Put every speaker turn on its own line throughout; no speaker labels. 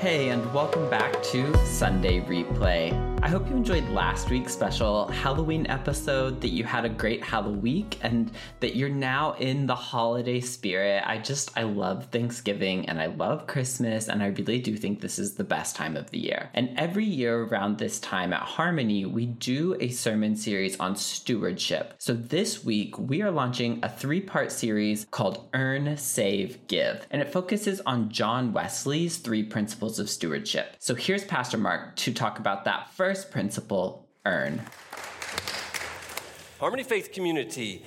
Hey, and welcome back to Sunday Replay. I hope you enjoyed last week's special Halloween episode, that you had a great Halloween, and that you're now in the holiday spirit. I just, I love Thanksgiving and I love Christmas, and I really do think this is the best time of the year. And every year around this time at Harmony, we do a sermon series on stewardship. So this week, we are launching a three part series called Earn, Save, Give, and it focuses on John Wesley's three principles of stewardship. So here's Pastor Mark to talk about that first principle earn.
Harmony Faith Community,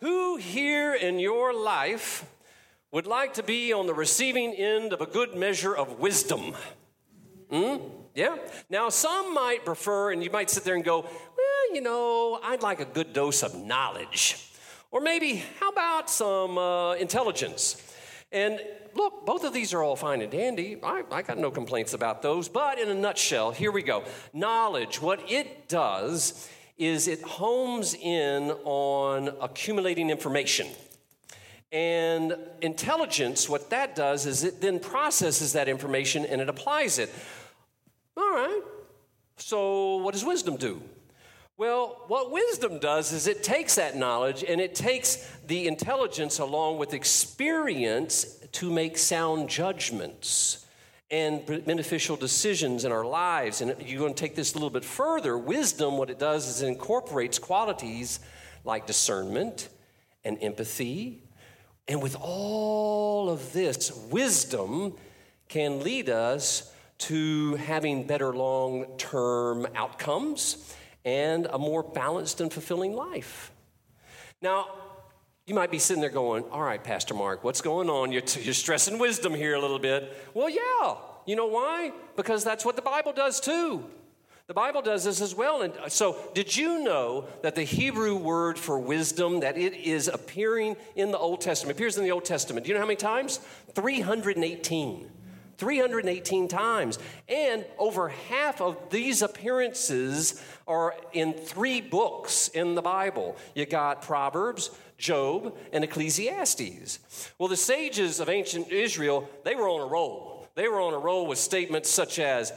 who here in your life would like to be on the receiving end of a good measure of wisdom? Hmm? Yeah? Now, some might prefer, and you might sit there and go, well, you know, I'd like a good dose of knowledge. Or maybe, how about some uh, intelligence? And look, both of these are all fine and dandy. I, I got no complaints about those. But in a nutshell, here we go. Knowledge, what it does is it homes in on accumulating information. And intelligence, what that does is it then processes that information and it applies it. All right. So, what does wisdom do? Well, what wisdom does is it takes that knowledge and it takes the intelligence along with experience to make sound judgments and beneficial decisions in our lives. And you're going to take this a little bit further. Wisdom, what it does is it incorporates qualities like discernment and empathy. And with all of this, wisdom can lead us to having better long term outcomes and a more balanced and fulfilling life. Now, you might be sitting there going, All right, Pastor Mark, what's going on? You're, t- you're stressing wisdom here a little bit. Well, yeah. You know why? Because that's what the Bible does too. The Bible does this as well. And uh, so, did you know that the Hebrew word for wisdom that it is appearing in the Old Testament appears in the Old Testament? Do you know how many times? 318. 318 times. And over half of these appearances are in three books in the Bible. You got Proverbs, Job, and Ecclesiastes. Well, the sages of ancient Israel, they were on a roll. They were on a roll with statements such as,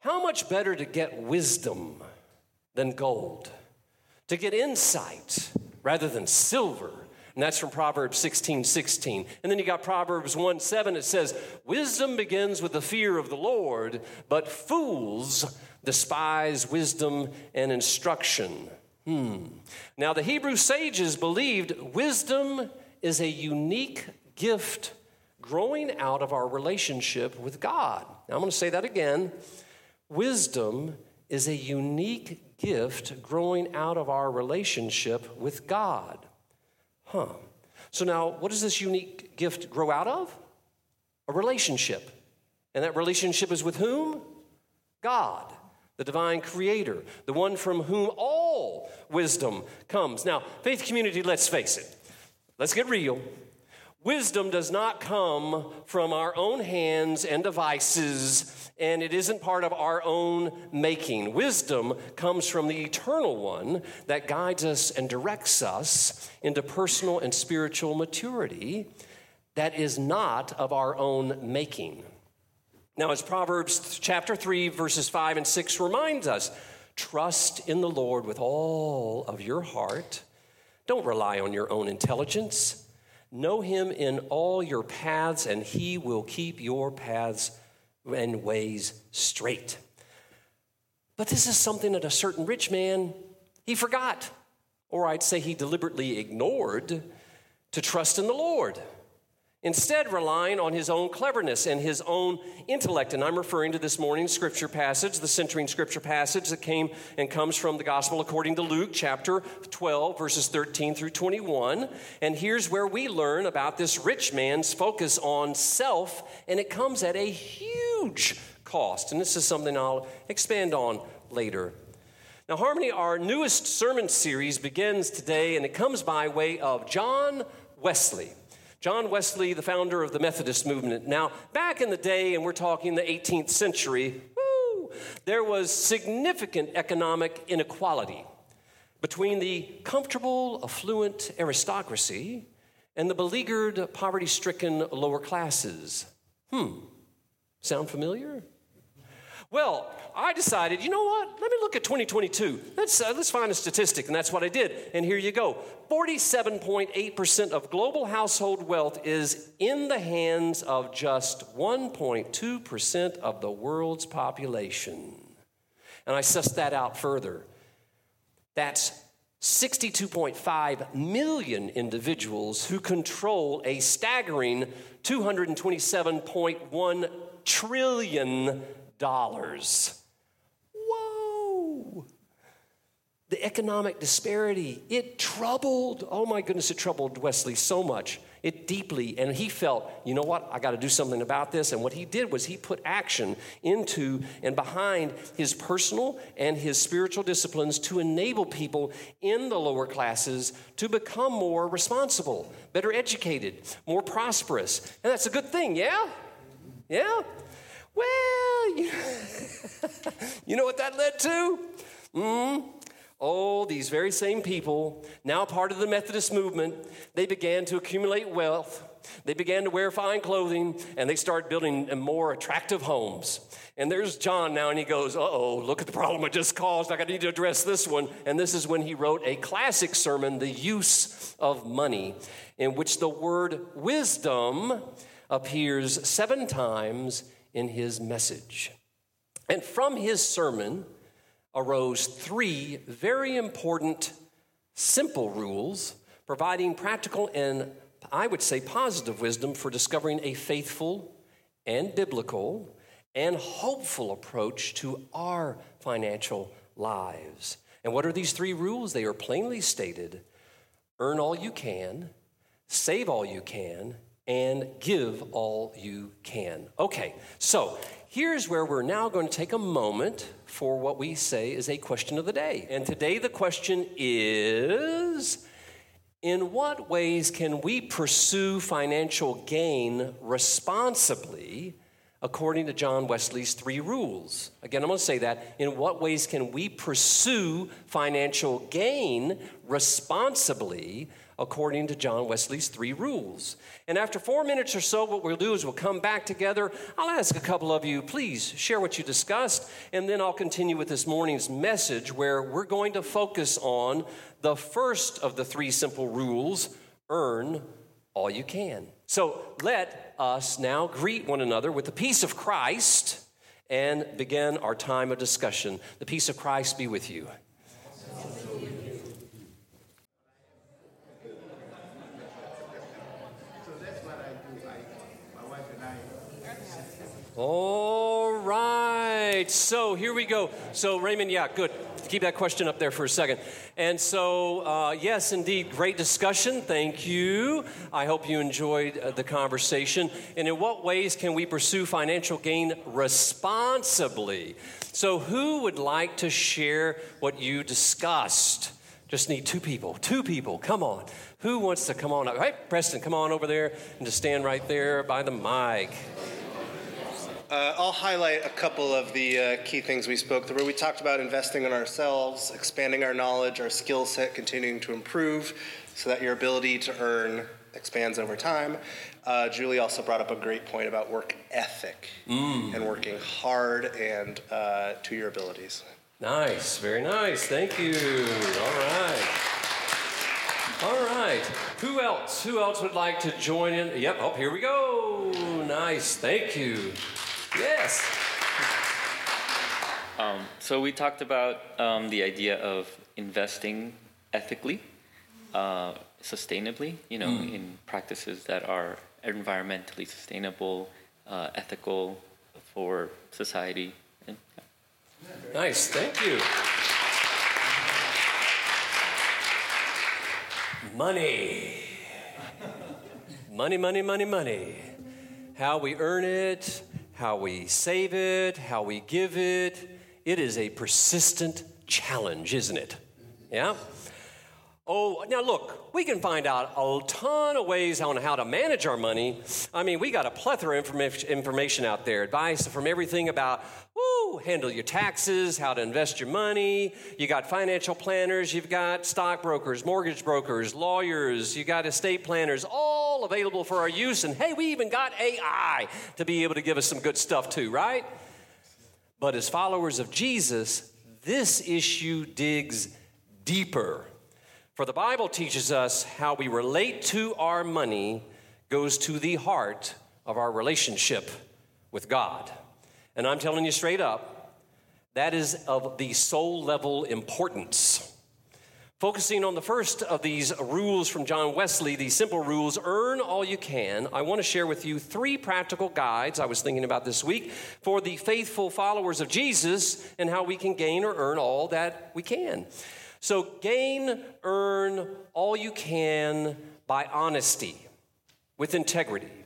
How much better to get wisdom than gold? To get insight rather than silver? And that's from Proverbs 16 16. And then you got Proverbs 1 7. It says, Wisdom begins with the fear of the Lord, but fools despise wisdom and instruction. Hmm. Now, the Hebrew sages believed wisdom is a unique gift growing out of our relationship with God. Now, I'm going to say that again. Wisdom is a unique gift growing out of our relationship with God. Huh. So, now, what does this unique gift grow out of? A relationship. And that relationship is with whom? God the divine creator, the one from whom all wisdom comes. Now, faith community, let's face it, let's get real. Wisdom does not come from our own hands and devices, and it isn't part of our own making. Wisdom comes from the eternal one that guides us and directs us into personal and spiritual maturity that is not of our own making. Now, as Proverbs chapter 3, verses 5 and 6 reminds us, trust in the Lord with all of your heart. Don't rely on your own intelligence. Know him in all your paths, and he will keep your paths and ways straight. But this is something that a certain rich man, he forgot, or I'd say he deliberately ignored to trust in the Lord instead relying on his own cleverness and his own intellect. And I'm referring to this morning's scripture passage, the centering scripture passage that came and comes from the gospel according to Luke, chapter 12, verses 13 through 21. And here's where we learn about this rich man's focus on self, and it comes at a huge cost. And this is something I'll expand on later. Now, Harmony, our newest sermon series begins today, and it comes by way of John Wesley. John Wesley, the founder of the Methodist movement. Now, back in the day, and we're talking the 18th century, woo, there was significant economic inequality between the comfortable, affluent aristocracy and the beleaguered, poverty stricken lower classes. Hmm, Sound familiar? Well, I decided, you know what? Let me look at 2022. Let's, uh, let's find a statistic, and that's what I did. And here you go 47.8% of global household wealth is in the hands of just 1.2% of the world's population. And I sussed that out further. That's 62.5 million individuals who control a staggering 227.1 trillion dollars. Whoa! The economic disparity, it troubled, oh my goodness, it troubled Wesley so much. It deeply, and he felt, you know what, I got to do something about this. And what he did was he put action into and behind his personal and his spiritual disciplines to enable people in the lower classes to become more responsible, better educated, more prosperous. And that's a good thing, yeah? Yeah? Well, you, you know what that led to? Mm, oh, these very same people, now part of the Methodist movement, they began to accumulate wealth. They began to wear fine clothing and they started building more attractive homes. And there's John now, and he goes, Uh oh, look at the problem I just caused. I need to address this one. And this is when he wrote a classic sermon, The Use of Money, in which the word wisdom appears seven times in his message. And from his sermon arose three very important, simple rules providing practical and, I would say, positive wisdom for discovering a faithful and biblical and hopeful approach to our financial lives. And what are these three rules? They are plainly stated earn all you can, save all you can, and give all you can. Okay, so here's where we're now going to take a moment for what we say is a question of the day. And today the question is In what ways can we pursue financial gain responsibly? According to John Wesley's three rules. Again, I'm going to say that. In what ways can we pursue financial gain responsibly according to John Wesley's three rules. And after four minutes or so, what we'll do is we'll come back together. I'll ask a couple of you, please share what you discussed, and then I'll continue with this morning's message where we're going to focus on the first of the three simple rules earn all you can. So let us now greet one another with the peace of Christ and begin our time of discussion. The peace of Christ be with you. All right. So here we go. So, Raymond, yeah, good. Keep that question up there for a second. And so, uh, yes, indeed, great discussion. Thank you. I hope you enjoyed uh, the conversation. And in what ways can we pursue financial gain responsibly? So, who would like to share what you discussed? Just need two people. Two people. Come on. Who wants to come on up? Hey, Preston, come on over there and just stand right there by the mic.
Uh, I'll highlight a couple of the uh, key things we spoke through. We talked about investing in ourselves, expanding our knowledge, our skill set continuing to improve so that your ability to earn expands over time. Uh, Julie also brought up a great point about work ethic mm. and working hard and uh, to your abilities.
Nice, very nice. Thank you. All right. All right. Who else? Who else would like to join in? Yep. Oh, here we go. Nice. Thank you. Yes.
Um, so we talked about um, the idea of investing ethically, uh, sustainably, you know, mm. in practices that are environmentally sustainable, uh, ethical for society. And,
yeah. Nice, thank you. Money. Money, money, money, money. How we earn it, how we save it, how we give it. It is a persistent challenge, isn't it? Yeah? Oh, now look, we can find out a ton of ways on how to manage our money. I mean, we got a plethora of information out there. Advice from everything about, handle your taxes, how to invest your money. You got financial planners, you've got stockbrokers, mortgage brokers, lawyers, you got estate planners, all available for our use. And hey, we even got AI to be able to give us some good stuff too, right? But as followers of Jesus, this issue digs deeper. For the Bible teaches us how we relate to our money goes to the heart of our relationship with God. And I'm telling you straight up, that is of the soul level importance. Focusing on the first of these rules from John Wesley, these simple rules earn all you can, I want to share with you three practical guides I was thinking about this week for the faithful followers of Jesus and how we can gain or earn all that we can. So, gain, earn all you can by honesty, with integrity.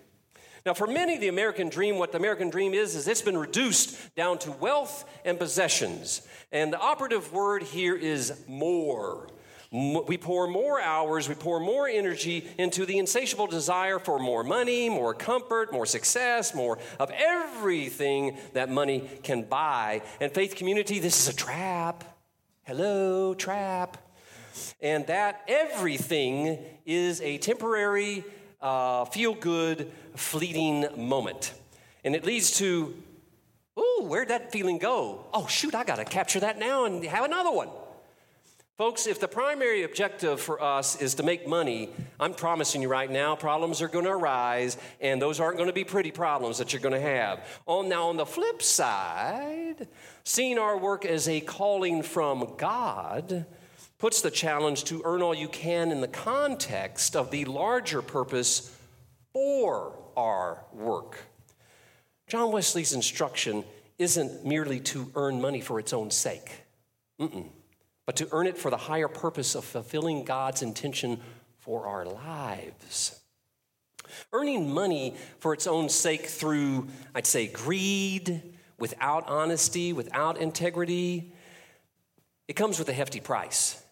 Now, for many, the American dream, what the American dream is, is it's been reduced down to wealth and possessions. And the operative word here is more. We pour more hours, we pour more energy into the insatiable desire for more money, more comfort, more success, more of everything that money can buy. And faith community, this is a trap. Hello, trap. And that everything is a temporary, uh, feel good, fleeting moment. And it leads to, ooh, where'd that feeling go? Oh, shoot, I got to capture that now and have another one. Folks, if the primary objective for us is to make money, I'm promising you right now, problems are going to arise, and those aren't going to be pretty problems that you're going to have. On, now, on the flip side, seeing our work as a calling from God puts the challenge to earn all you can in the context of the larger purpose for our work. John Wesley's instruction isn't merely to earn money for its own sake. Mm-mm but to earn it for the higher purpose of fulfilling God's intention for our lives. Earning money for its own sake through, I'd say, greed, without honesty, without integrity, it comes with a hefty price.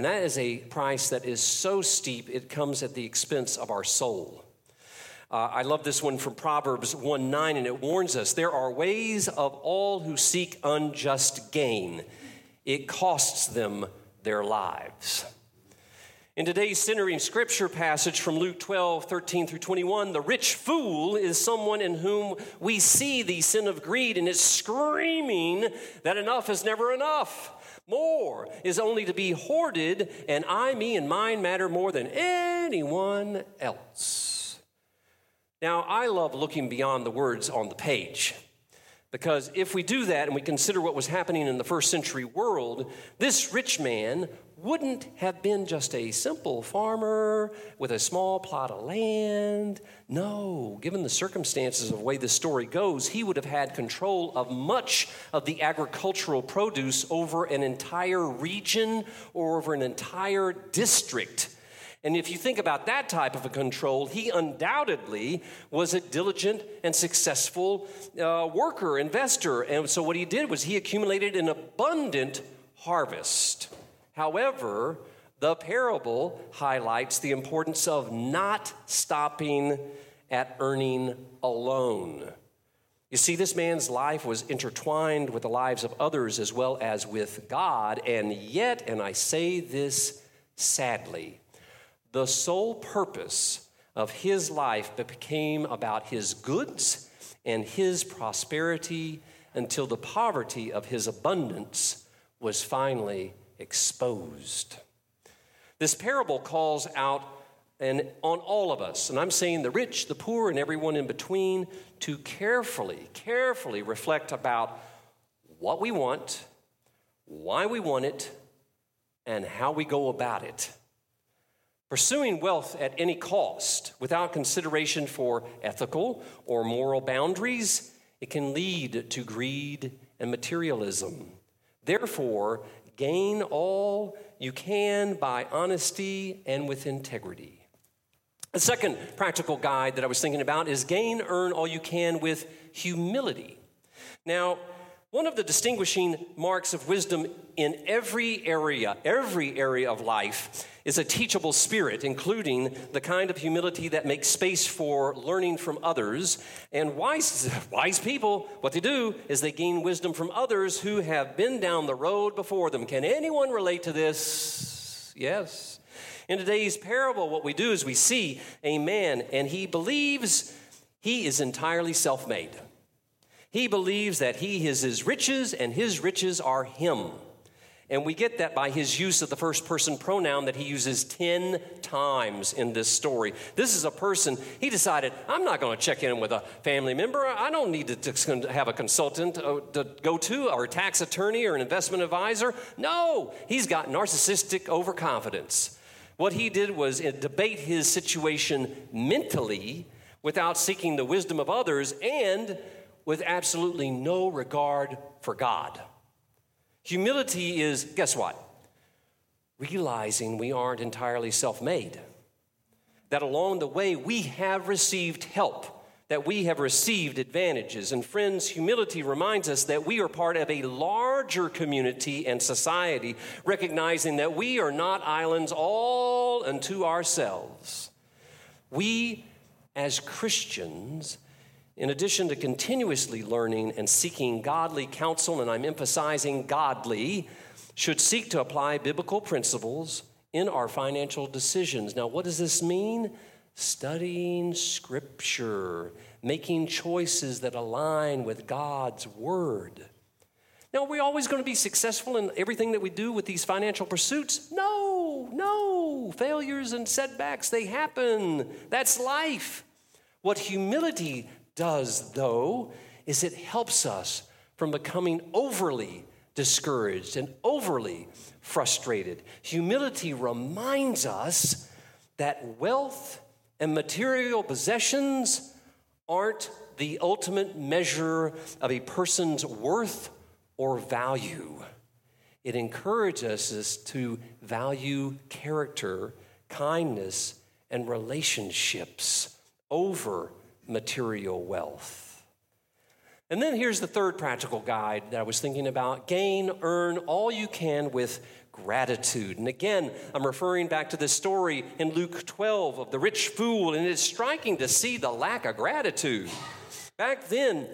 And that is a price that is so steep, it comes at the expense of our soul. Uh, I love this one from Proverbs 1 9, and it warns us there are ways of all who seek unjust gain it costs them their lives. In today's centering scripture passage from Luke 12, 13 through 21, the rich fool is someone in whom we see the sin of greed and is screaming that enough is never enough. More is only to be hoarded, and I, me, and mine matter more than anyone else. Now, I love looking beyond the words on the page. Because if we do that and we consider what was happening in the first century world, this rich man wouldn't have been just a simple farmer with a small plot of land. No, given the circumstances of the way this story goes, he would have had control of much of the agricultural produce over an entire region or over an entire district. And if you think about that type of a control, he undoubtedly was a diligent and successful uh, worker, investor. And so what he did was he accumulated an abundant harvest. However, the parable highlights the importance of not stopping at earning alone. You see, this man's life was intertwined with the lives of others as well as with God, and yet, and I say this sadly, the sole purpose of his life became about his goods and his prosperity until the poverty of his abundance was finally exposed. This parable calls out and on all of us, and I'm saying the rich, the poor, and everyone in between, to carefully, carefully reflect about what we want, why we want it, and how we go about it. Pursuing wealth at any cost without consideration for ethical or moral boundaries, it can lead to greed and materialism. Therefore, gain all you can by honesty and with integrity. The second practical guide that I was thinking about is gain, earn all you can with humility. Now, one of the distinguishing marks of wisdom in every area, every area of life, is a teachable spirit, including the kind of humility that makes space for learning from others. And wise, wise people, what they do is they gain wisdom from others who have been down the road before them. Can anyone relate to this? Yes. In today's parable, what we do is we see a man, and he believes he is entirely self made. He believes that he is his riches, and his riches are him. And we get that by his use of the first person pronoun that he uses 10 times in this story. This is a person, he decided, I'm not going to check in with a family member. I don't need to have a consultant uh, to go to, or a tax attorney, or an investment advisor. No, he's got narcissistic overconfidence. What he did was uh, debate his situation mentally without seeking the wisdom of others and with absolutely no regard for God. Humility is, guess what? Realizing we aren't entirely self made. That along the way we have received help, that we have received advantages. And friends, humility reminds us that we are part of a larger community and society, recognizing that we are not islands all unto ourselves. We, as Christians, in addition to continuously learning and seeking godly counsel, and I'm emphasizing godly, should seek to apply biblical principles in our financial decisions. Now, what does this mean? Studying scripture, making choices that align with God's word. Now, are we always going to be successful in everything that we do with these financial pursuits? No, no. Failures and setbacks, they happen. That's life. What humility does, though, is it helps us from becoming overly discouraged and overly frustrated. Humility reminds us that wealth and material possessions aren't the ultimate measure of a person's worth or value. It encourages us to value character, kindness, and relationships over material wealth. And then here's the third practical guide that I was thinking about gain, earn all you can with gratitude. And again, I'm referring back to this story in Luke 12 of the rich fool, and it's striking to see the lack of gratitude. Back then,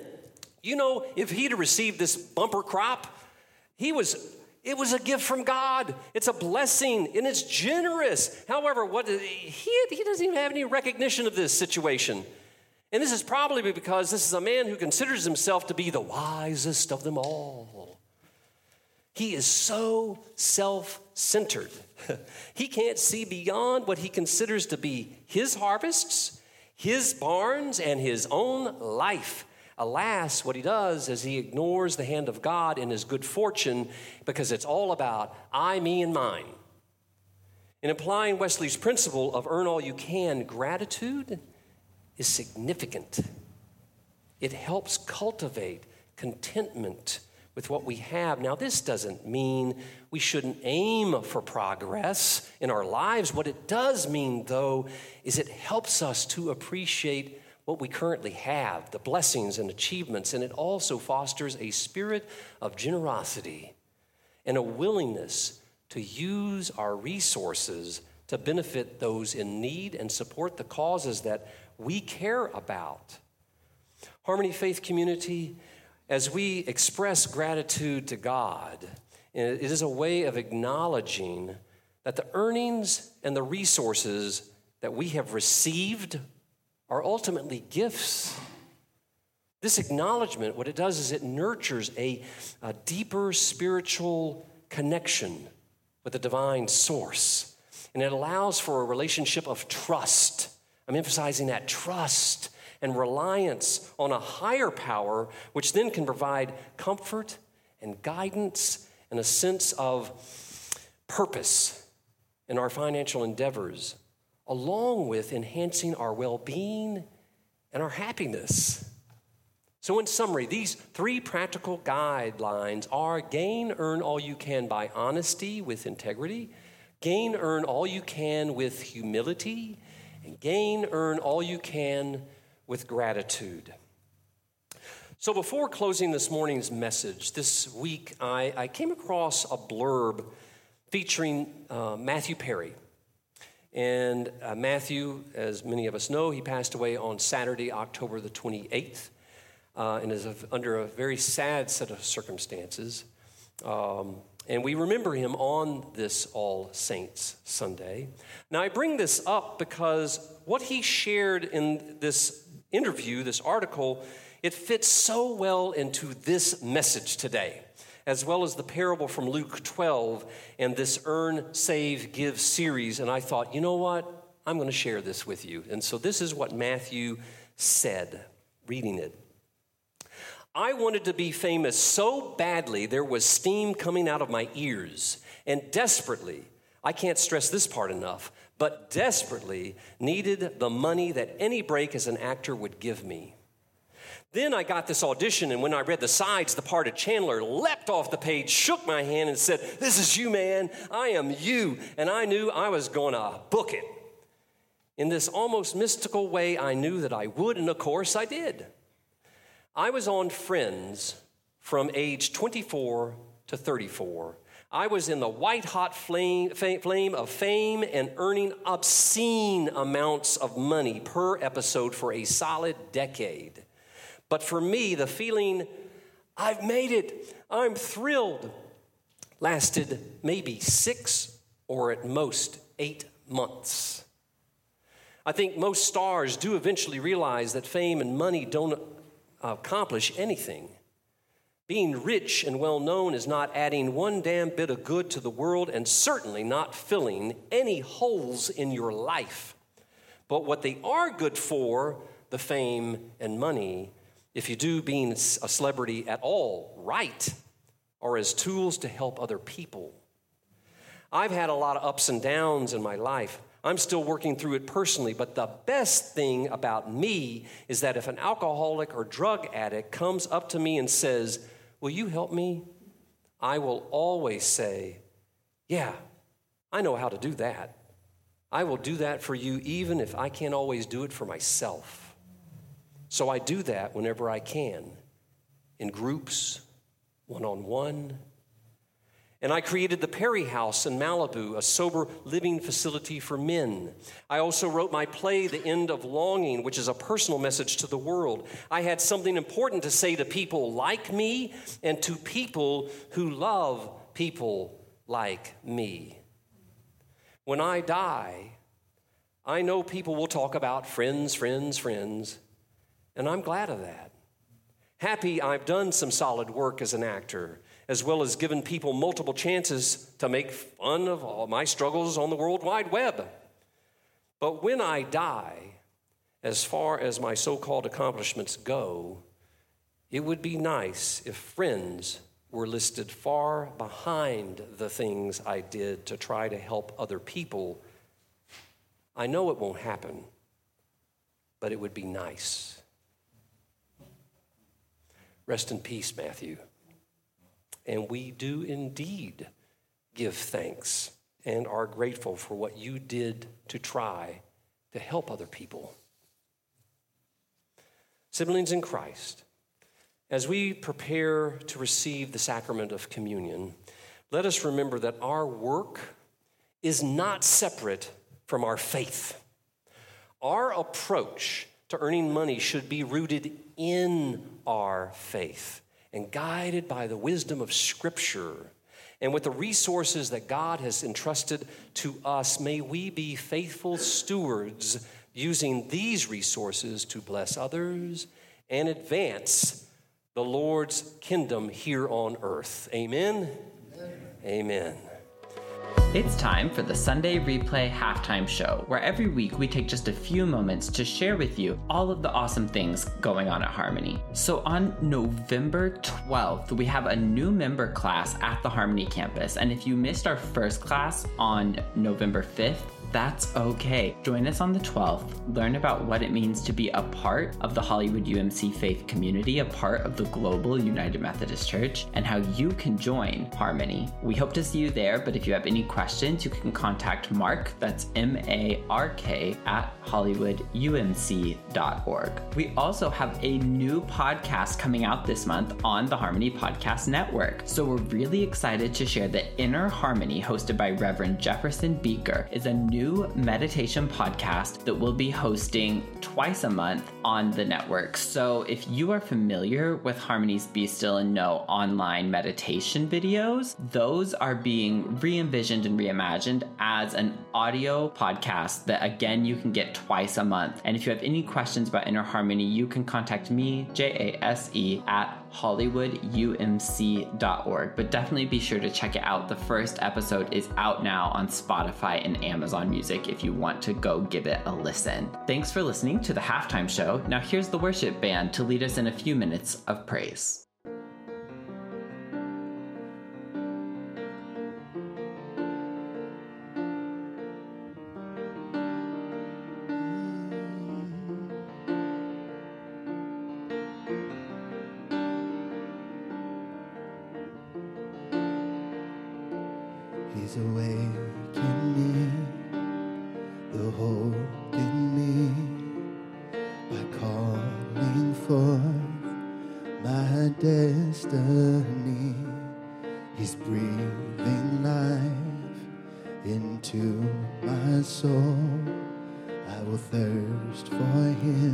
you know, if he'd received this bumper crop, he was it was a gift from God. It's a blessing and it's generous. However, what he, he doesn't even have any recognition of this situation. And this is probably because this is a man who considers himself to be the wisest of them all. He is so self centered. he can't see beyond what he considers to be his harvests, his barns, and his own life. Alas, what he does is he ignores the hand of God in his good fortune because it's all about I, me, and mine. In applying Wesley's principle of earn all you can, gratitude is significant. It helps cultivate contentment with what we have. Now, this doesn't mean we shouldn't aim for progress in our lives. What it does mean, though, is it helps us to appreciate what we currently have, the blessings and achievements, and it also fosters a spirit of generosity and a willingness to use our resources to benefit those in need and support the causes that we care about. Harmony Faith Community, as we express gratitude to God, it is a way of acknowledging that the earnings and the resources that we have received are ultimately gifts. This acknowledgement, what it does is it nurtures a, a deeper spiritual connection with the divine source. And it allows for a relationship of trust I'm emphasizing that trust and reliance on a higher power, which then can provide comfort and guidance and a sense of purpose in our financial endeavors, along with enhancing our well being and our happiness. So, in summary, these three practical guidelines are gain, earn all you can by honesty with integrity, gain, earn all you can with humility, and gain, earn all you can with gratitude. So, before closing this morning's message, this week I, I came across a blurb featuring uh, Matthew Perry. And uh, Matthew, as many of us know, he passed away on Saturday, October the 28th, uh, and is under a very sad set of circumstances. Um, And we remember him on this All Saints Sunday. Now, I bring this up because what he shared in this interview, this article, it fits so well into this message today, as well as the parable from Luke 12 and this Earn, Save, Give series. And I thought, you know what? I'm going to share this with you. And so this is what Matthew said, reading it. I wanted to be famous so badly there was steam coming out of my ears, and desperately, I can't stress this part enough, but desperately needed the money that any break as an actor would give me. Then I got this audition, and when I read the sides, the part of Chandler leapt off the page, shook my hand, and said, This is you, man. I am you. And I knew I was going to book it. In this almost mystical way, I knew that I would, and of course I did. I was on Friends from age 24 to 34. I was in the white hot flame, flame of fame and earning obscene amounts of money per episode for a solid decade. But for me, the feeling, I've made it, I'm thrilled, lasted maybe six or at most eight months. I think most stars do eventually realize that fame and money don't accomplish anything. Being rich and well known is not adding one damn bit of good to the world and certainly not filling any holes in your life. But what they are good for, the fame and money, if you do being a celebrity at all right, are as tools to help other people. I've had a lot of ups and downs in my life. I'm still working through it personally, but the best thing about me is that if an alcoholic or drug addict comes up to me and says, Will you help me? I will always say, Yeah, I know how to do that. I will do that for you even if I can't always do it for myself. So I do that whenever I can, in groups, one on one, and I created the Perry House in Malibu, a sober living facility for men. I also wrote my play, The End of Longing, which is a personal message to the world. I had something important to say to people like me and to people who love people like me. When I die, I know people will talk about friends, friends, friends, and I'm glad of that. Happy I've done some solid work as an actor as well as given people multiple chances to make fun of all my struggles on the World Wide Web. But when I die, as far as my so called accomplishments go, it would be nice if friends were listed far behind the things I did to try to help other people. I know it won't happen, but it would be nice. Rest in peace, Matthew. And we do indeed give thanks and are grateful for what you did to try to help other people. Siblings in Christ, as we prepare to receive the sacrament of communion, let us remember that our work is not separate from our faith. Our approach to earning money should be rooted in our faith and guided by the wisdom of Scripture and with the resources that God has entrusted to us, may we be faithful stewards using these resources to bless others and advance the Lord's kingdom here on earth. Amen. Amen. Amen.
It's time for the Sunday Replay Halftime Show, where every week we take just a few moments to share with you all of the awesome things going on at Harmony. So on November 12th, we have a new member class at the Harmony campus. And if you missed our first class on November 5th, that's okay. Join us on the 12th, learn about what it means to be a part of the Hollywood UMC faith community, a part of the global United Methodist Church, and how you can join Harmony. We hope to see you there, but if you have any questions, you can contact Mark, that's M A R K, at hollywoodumc.org. We also have a new podcast coming out this month on the Harmony Podcast Network. So we're really excited to share that Inner Harmony, hosted by Reverend Jefferson Beaker, is a new new meditation podcast that we'll be hosting twice a month on the network. So if you are familiar with Harmony's Be Still and Know online meditation videos, those are being re envisioned and reimagined as an audio podcast that, again, you can get twice a month. And if you have any questions about inner harmony, you can contact me, J A S E, at hollywoodumc.org. But definitely be sure to check it out. The first episode is out now on Spotify and Amazon Music if you want to go give it a listen. Thanks for listening to the halftime show. Now, here's the worship band to lead us in a few minutes of praise.
Destiny. He's breathing life into my soul. I will thirst for him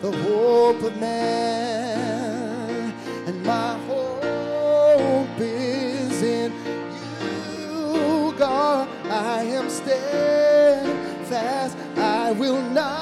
the hope of man, and my hope is in you, God. I am steadfast, I will not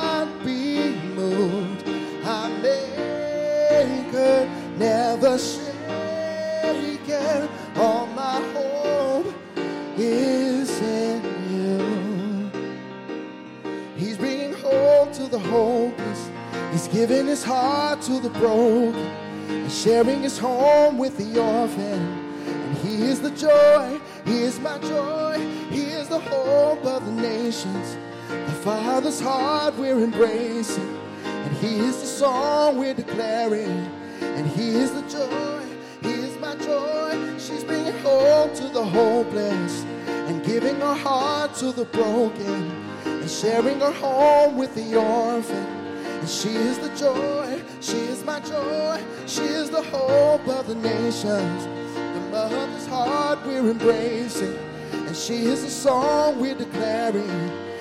giving his heart to the broken and sharing his home with the orphan. And he is the joy, he is my joy, he is the hope of the nations. The Father's heart we're embracing, and he is the song we're declaring. And he is the joy, he is my joy. She's bringing hope to the hopeless and giving her heart to the broken and sharing her home with the orphan. She is the joy, she is my joy, she is the hope of the nations. The mother's heart we're embracing, and she is the song we're declaring.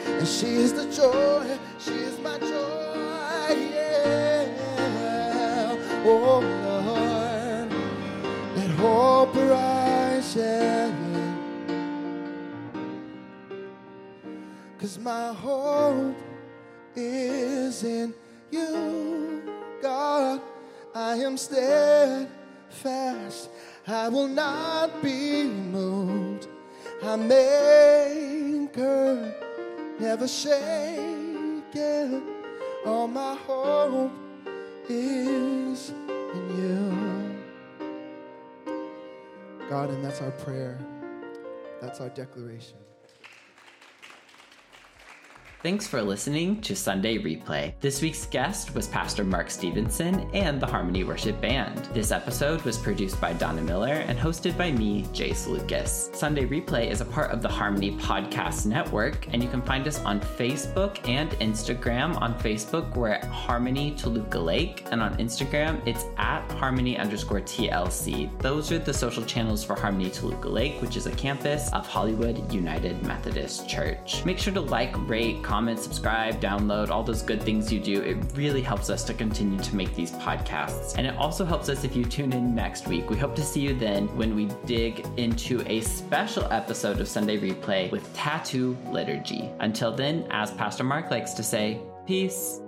And she is the joy, she is my joy, yeah. Oh Lord, let hope arise, yeah. Cause my hope is in you, God. I am steadfast. I will not be moved. I'm anchored, never shaken. All my hope is in you. God, and that's our prayer. That's our declaration.
Thanks for listening to Sunday Replay. This week's guest was Pastor Mark Stevenson and the Harmony Worship Band. This episode was produced by Donna Miller and hosted by me, Jase Lucas. Sunday Replay is a part of the Harmony Podcast Network, and you can find us on Facebook and Instagram. On Facebook, we're at Harmony Toluca Lake, and on Instagram, it's at Harmony underscore TLC. Those are the social channels for Harmony Toluca Lake, which is a campus of Hollywood United Methodist Church. Make sure to like, rate, comment, subscribe, download, all those good things you do. It really helps us to continue to make these podcasts. And it also helps us if you tune in next week. We hope to see you then when we dig into a special episode of Sunday Replay with Tattoo Liturgy. Until then, as Pastor Mark likes to say, peace.